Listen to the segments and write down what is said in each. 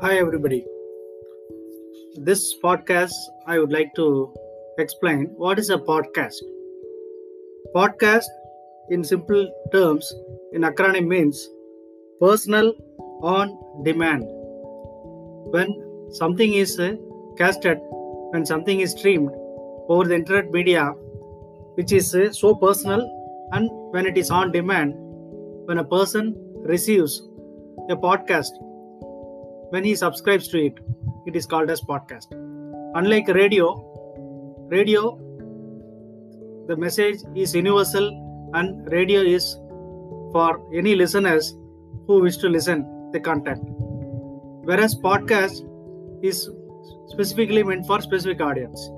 Hi, everybody. This podcast, I would like to explain what is a podcast. Podcast, in simple terms, in acronym means personal on demand. When something is uh, casted, when something is streamed over the internet media, which is uh, so personal, and when it is on demand, when a person receives a podcast when he subscribes to it it is called as podcast. Unlike radio radio the message is universal and radio is for any listeners who wish to listen the content. Whereas podcast is specifically meant for specific audience.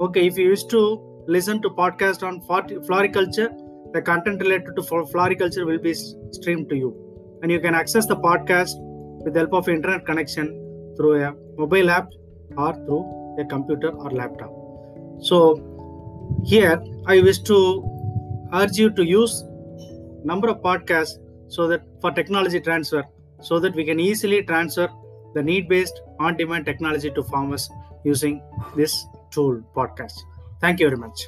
Okay if you wish to listen to podcast on floriculture the content related to floriculture will be streamed to you. And you can access the podcast with the help of internet connection through a mobile app or through a computer or laptop. So here i wish to urge you to use number of podcasts so that for technology transfer so that we can easily transfer the need based on demand technology to farmers using this tool podcast. Thank you very much